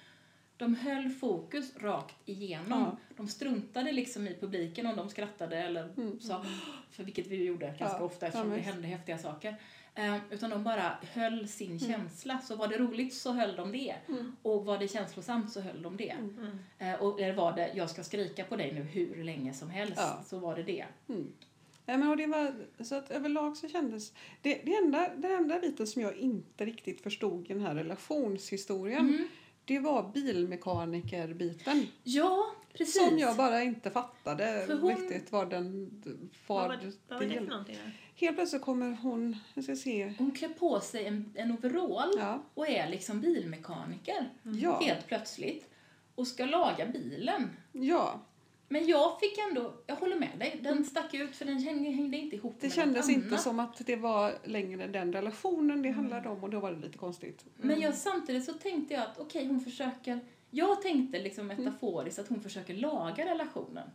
de höll fokus rakt igenom.
Ja.
De struntade liksom i publiken om de skrattade eller sa, för vilket vi gjorde ganska
Mm.
Ofta eftersom det hände häftiga saker. Eh, utan de bara höll sin
Mm.
känsla. Så var det roligt så höll de det. Och var det känslosamt så höll de det.
Mm.
Eh, och eller var det, jag ska skrika på dig nu hur länge som helst,
Ja.
så var det det.
Nej, men och det var, så att överlag så kändes... Det, det enda, den enda biten som jag inte riktigt förstod i den här relationshistorien
Mm.
det var bilmekanikerbiten.
Ja, precis.
Som jag bara inte fattade
hon-
riktigt vad den...
Vad
Vad
var, vad var det för någonting? då?
Helt plötsligt kommer hon... Jag ska se.
Hon klär på sig en, en overall
Ja.
och är liksom bilmekaniker
Ja.
helt plötsligt och ska laga bilen.
Ja.
Men jag fick ändå, jag håller med dig, den stack ut för den hängde, inte ihop
Det
med
kändes inte
annat.
som att det var längre den relationen det handlade om och då var det lite konstigt.
Men jag, samtidigt så tänkte jag att okej, hon försöker, jag tänkte liksom metaforiskt att hon försöker laga relationen.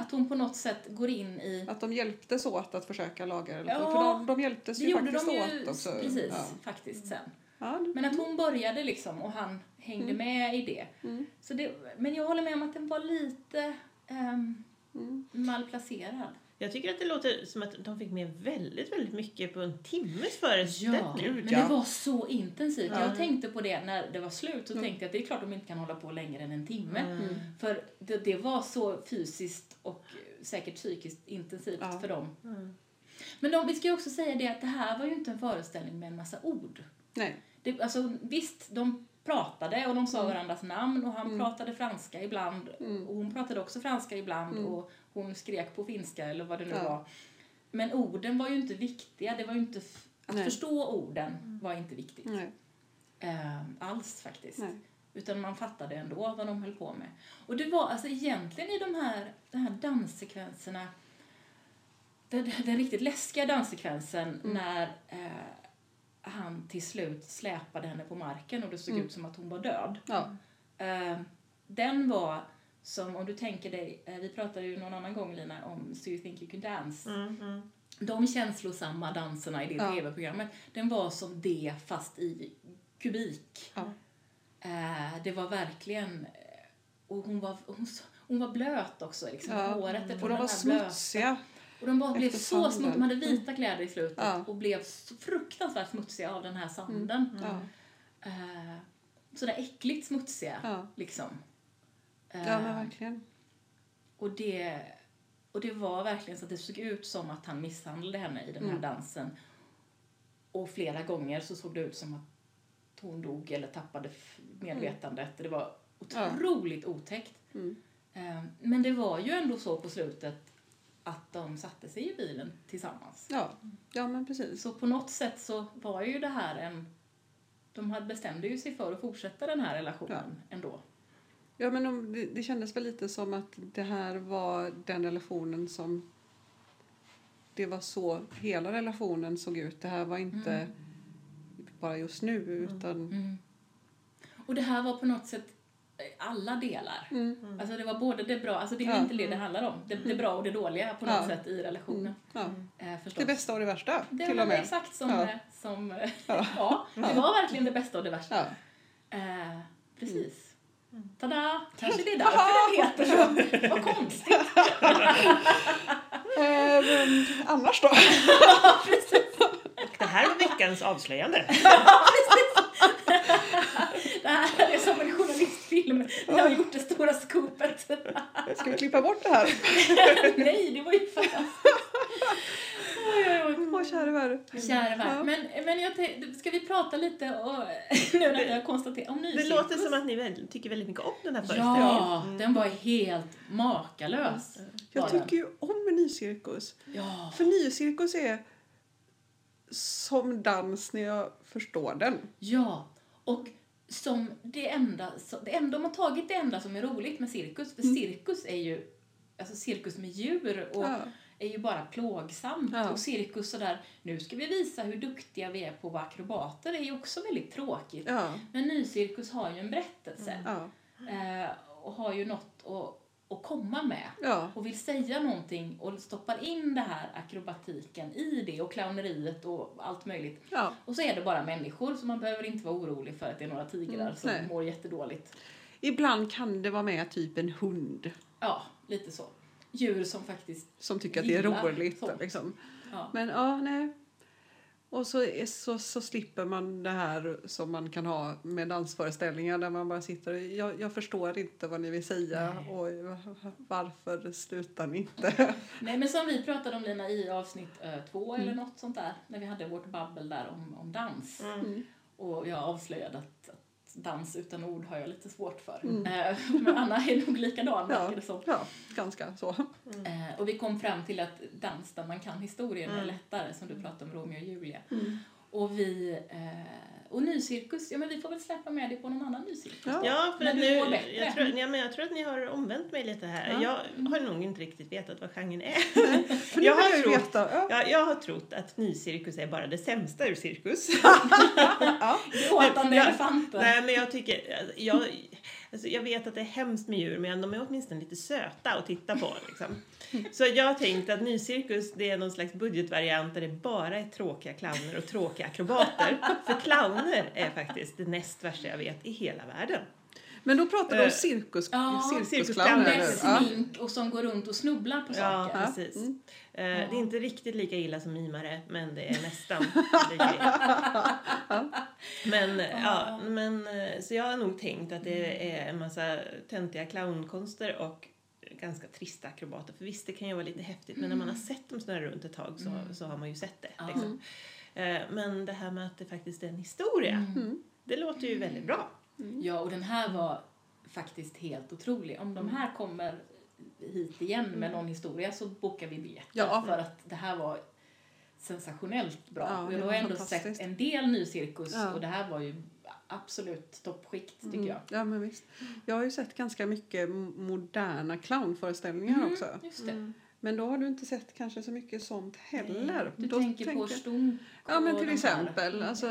Att hon på något sätt går in i
Att de hjälptes åt att försöka laga relationen.
Ja,
För de, de hjälptes
Det
ju
gjorde
faktiskt
de ju
åt också.
precis,
Ja.
faktiskt sen.
Ja, det-
Men att hon började liksom och han hängde med i det.
Mm.
Så det. Men jag håller med om att den var lite um,
Mm.
malplacerad.
Jag tycker att det låter som att de fick med väldigt, väldigt mycket på en timmes föreställning.
Ja, men det var så intensivt.
Ja.
Jag tänkte på det när det var slut. Så
Mm.
tänkte jag att det är klart de inte kan hålla på längre än en timme.
Mm.
För det, det var så fysiskt och säkert psykiskt intensivt
Ja.
för dem.
Mm.
Men de, vi ska ju också säga det att det här var ju inte en föreställning med en massa ord.
Nej.
Det, alltså, visst, de pratade och de sa varandras namn och han
Mm.
pratade franska ibland
Mm.
och hon pratade också franska ibland
Mm.
och hon skrek på finska eller vad det nu
Ja.
var. Men orden var ju inte viktiga. Det var ju inte att
Nej.
förstå orden var inte viktigt. Eh, alls faktiskt.
Nej.
Utan man fattade ändå vad de höll på med. Och det var alltså egentligen i de här, de här danssekvenserna den, den riktigt läskiga danssekvensen
Mm.
när eh, han till slut släpade henne på marken och det såg
Mm.
ut som att hon var död.
Ja.
Eh, den var som, om du tänker dig, eh, vi pratade ju någon annan gång Lina om So You Think You Can Dance.
Mm, mm.
De känslosamma danserna i det
Ja.
tv-programmet, den var som det fast i kubik.
Ja.
Eh, det var verkligen, eh, och hon var, hon, hon var blöt också, liksom,
Ja.
håret
Och de var
här blöta.
smutsiga.
Och de bara blev så smutsiga, de hade vita kläder i slutet
Ja.
och blev så fruktansvärt smutsiga av den här sanden.
Ja.
Eh, sådär äckligt smutsiga,
Ja.
liksom.
Ja, men verkligen.
och det, och det var verkligen så att det såg ut som att han misshandlade henne i den här
Mm.
dansen. Och flera gånger så såg det ut som att hon dog eller tappade medvetandet. Det var otroligt otäckt.
Mm.
Eh, Men det var ju ändå så på slutet att de satte sig i bilen tillsammans.
Ja. ja, men precis.
Så på något sätt så var ju det här en... De bestämde ju sig för att fortsätta den här relationen ändå.
Ja, men de, det, det kändes väl lite som att det här var den relationen som... Det var så hela relationen såg ut. Det här var inte
Mm.
bara just nu, utan...
Mm. Och det här var på något sätt alla delar.
Mm.
Alltså det var både det bra, alltså det är
Ja.
inte det det handlar om. Det, det bra och det dåliga på något
Ja.
sätt i relationen.
Ja.
Eh, förstås.
Det bästa och det värsta,
det
till
var
och med.
exakt som,
Ja.
som
Ja.
ja. det var verkligen det bästa och det värsta.
Ja.
Eh, precis. Tada! Kanske det är därför den heter så. Vad konstigt.
Eh, men annars då?
Det här var veckans avslöjande.
Det här är som en journalistfilm. Jag har gjort det stora scoopet.
Ska vi klippa bort det här?
Nej, det var ju fantastiskt. Oj, oj.
Åh, käre värld.
Kära värld.
Ja.
Men, men jag ska vi prata lite och, nu när vi har konstaterat om
Det
nycirkus?
låter som att ni tycker väldigt mycket om den här föreställningen.
Ja, den var helt makalös.
Jag tycker ju om nycirkus.
Ja.
För nycirkus är som dans när jag förstår den.
Ja, och som det enda, det enda, de har tagit det enda som är roligt med cirkus, för cirkus är ju, alltså cirkus med djur och
Ja.
Är ju bara plågsamt.
Ja.
Och cirkus sådär, nu ska vi visa hur duktiga vi är på att vara akrobater, det är ju också väldigt tråkigt.
Ja.
Men nycirkus har ju en berättelse
Ja.
eh, och har ju något att, att komma med
Ja.
och vill säga någonting och stoppar in det här akrobatiken i det och clowneriet och allt möjligt.
Ja.
Och så är det bara människor så man behöver inte vara orolig för att det är några tigrar
Mm,
som
nej.
mår jättedåligt.
Ibland kan det vara med typ en hund
Ja, lite så. Djur som faktiskt,
som tycker att det är roligt.
sånt.
Liksom.
ja.
Men ja, nej. Och så, så, så slipper man det här som man kan ha med dansföreställningar där man bara sitter och jag, jag förstår inte vad ni vill säga
Nej.
och varför slutar ni inte?
Nej men som vi pratade om Lina i avsnitt eh, två
Mm.
eller något sånt där, när vi hade vårt babbel där om, om dans.
Mm.
Och jag avslöjade att, att dans utan ord har jag lite svårt för.
Mm.
Eh, men Anna är nog likadan
Ja.
det som.
Ja, ganska så.
Eh, och vi kom fram till att dans där man kan historien är
Mm.
lättare, som du pratade om Romeo och Julia.
Mm.
Och vi, eh, och nycirkus, ja men vi får väl släppa med det på någon annan nycirkus.
Ja.
Ja, för att nu, jag, tror, ja, men jag tror att ni har omvänt mig lite här.
Ja.
Jag har nog inte riktigt vetat vad genren är.
För
Jag har
jag
trott-
veta. Ja.
Ja, jag har trott att nycirkus är bara det sämsta ur cirkus.
Gråtande elefanter.
Nej, men jag tycker... Jag, alltså, jag vet att det är hemskt med djur, men de är åtminstone lite söta att titta på. Liksom. Så jag tänkte att nycirkus det är någon slags budgetvariant där det bara är tråkiga clowner och tråkiga akrobater. För clowner är faktiskt det näst värsta jag vet i hela världen.
Men då pratar vi om
Eh,
cirkus,
ja,
cirkusclowner
Med smink och som går runt och snubblar på saker.
Ja.
precis.
Mm.
Eh, Det är inte riktigt lika illa som mimare, men det är nästan lika illa. Men, ja, men, eh, så jag har nog tänkt att det är en massa töntiga clownkonster och ganska trista akrobater. För visst, det kan ju vara lite häftigt, men när man har sett dem snurra runt ett tag så, så har man ju sett det. Liksom. Men det här med att det faktiskt är en historia,
Mm.
det låter ju väldigt bra.
Ja, och den här var faktiskt helt otrolig. Om de här kommer hit igen med någon historia så bokar vi biljetter.
Ja.
För att det här var sensationellt bra.
Ja,
jag har ändå sett en del ny cirkus
Ja.
och det här var ju absolut toppskikt tycker
Mm.
jag.
Ja, men visst. Jag har ju sett ganska mycket moderna clownföreställningar
Mm,
också.
Just det.
Men då har du inte sett kanske så mycket sånt heller.
Du
då
tänker på Stunk
Ja, men till
de här.
exempel.
Mm,
Alltså,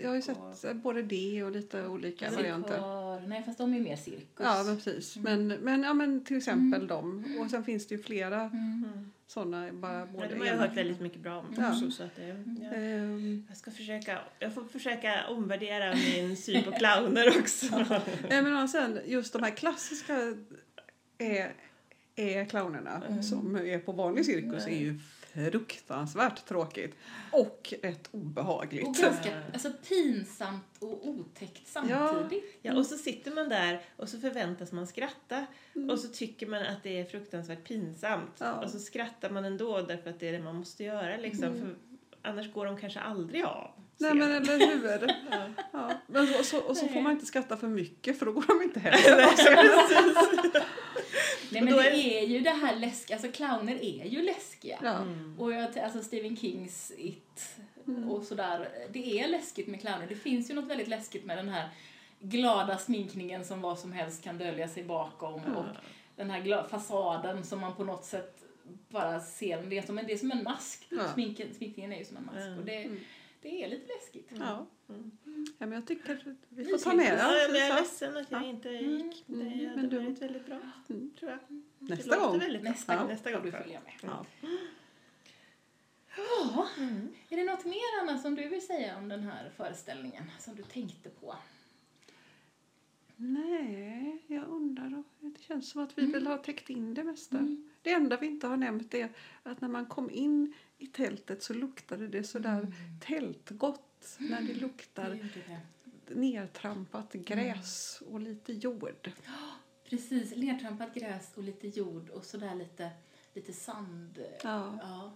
jag
har ju
och-
sett både det och lite olika varianter.
Musikör. Nej, fast de är mer cirkus.
Ja, men precis. Men, men, ja, men till exempel dem. Och sen finns det ju flera
Mm.
sådana. Bara
Ja,
både
det har jag hört väldigt mycket bra om
Ja.
också. Så att det, ja.
Ehm,
Jag ska försöka, jag får försöka omvärdera min syn på clowner också.
Nej, men och sen just de här klassiska är, är clownerna
Mm.
som är på vanlig cirkus är ju fruktansvärt tråkigt och rätt obehagligt.
Och ganska alltså, pinsamt och otäckt samtidigt.
Ja, och så sitter man där och så förväntas man skratta och så tycker man att det är fruktansvärt pinsamt.
Ja.
Och så skrattar man ändå därför att det är det man måste göra liksom. För annars går de kanske aldrig av.
Nej men eller hur?
Ja.
Ja. Men så, och så, och så får
Nej.
man inte skratta för mycket för då går de inte heller.
Nej,
Och
men det
är-
ju det här läskiga, alltså clowner är ju läskiga.
Ja.
Mm.
Och jag, alltså Stephen Kings It
Mm.
och sådär. Det är läskigt med clowner. Det finns ju något väldigt läskigt med den här glada sminkningen som vad som helst kan dölja sig bakom. Och den här fasaden som man på något sätt bara ser. Det är som en, det är som en mask.
Ja.
Sminken, sminkningen är ju som en mask.
Mm.
Och det,
Mm.
det är lite läskigt.
Ja.
Mm.
ja, men jag tycker att vi får ta med
Ja,
det.
men jag är ledsen att jag
Ja.
inte
Mm.
gick. Det
Mm,
hade
men du-
varit väldigt bra,
Mm.
tror jag.
Nästa
det
gång.
Väldigt
Nästa gång
Nästa gång
du följa med.
Ja.
Ja,
Mm.
är det något mer Anna som du vill säga om den här föreställningen som du tänkte på?
Nej, jag undrar. Det känns som att vi
Mm.
väl har täckt in det mesta.
Mm.
Det enda vi inte har nämnt är att när man kom in i tältet så luktade det sådär
Mm.
tältgott. När det luktar
det.
nertrampat gräs och lite jord.
Precis, lertrampat gräs och lite jord och sådär lite, lite sand.
Ja,
Ja,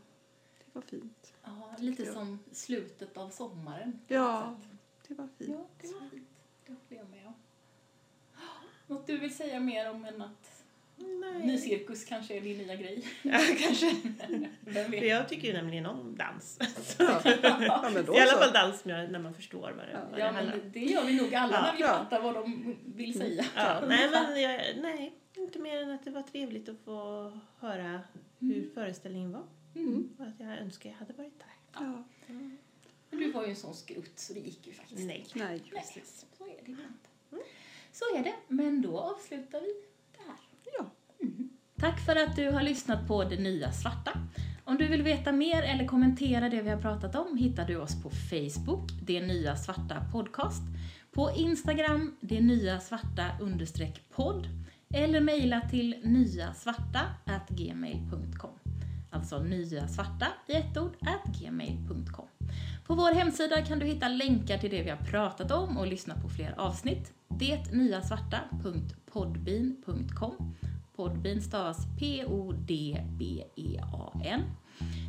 det var fint.
ja lite
jag.
som slutet av sommaren.
Ja, det var fint.
ja det var fint. Det håller jag med om. Något du vill säga mer om än att
Nej.
Ny cirkus kanske är din nya grej.
Ja, kanske.
Vem vet?
jag tycker ju nämligen om dans.
Ja, ja
I alla fall dans när man förstår vad det, vad det
Ja,
handlar
men
om.
det gör vi nog alla
Ja.
när vi
Ja.
fattar vad de vill säga.
Ja, nej, men jag, nej, inte mer än att det var trevligt att få höra hur föreställningen var.
Mm.
Och att jag önskar jag hade varit där.
Ja.
Men du var ju en sån skrutt så det gick ju faktiskt
Nej.
Nej.
Nej, så är det inte. Så är det, men då avslutar vi
Ja.
Tack för att du har lyssnat på Det Nya Svarta. Om du vill veta mer eller kommentera det vi har pratat om hittar du oss på Facebook, Det Nya Svarta Podcast, på Instagram, Det Nya Svarta understreck podd eller mejla till nyasvarta gmail.com. Alltså nyasvarta i ett ord at gmail.com. På vår hemsida kan du hitta länkar till det vi har pratat om och lyssna på fler avsnitt. DetNyasvarta.com podbean.com Podbean stavas P-O-D-B-E-A-N.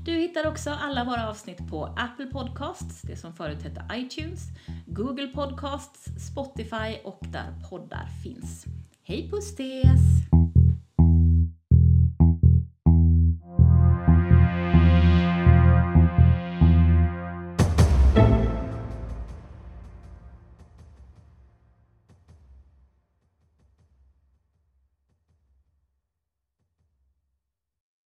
Du hittar också alla våra avsnitt på Apple Podcasts, det som förut hette iTunes, Google Podcasts, Spotify och där poddar finns. Hej puss tes!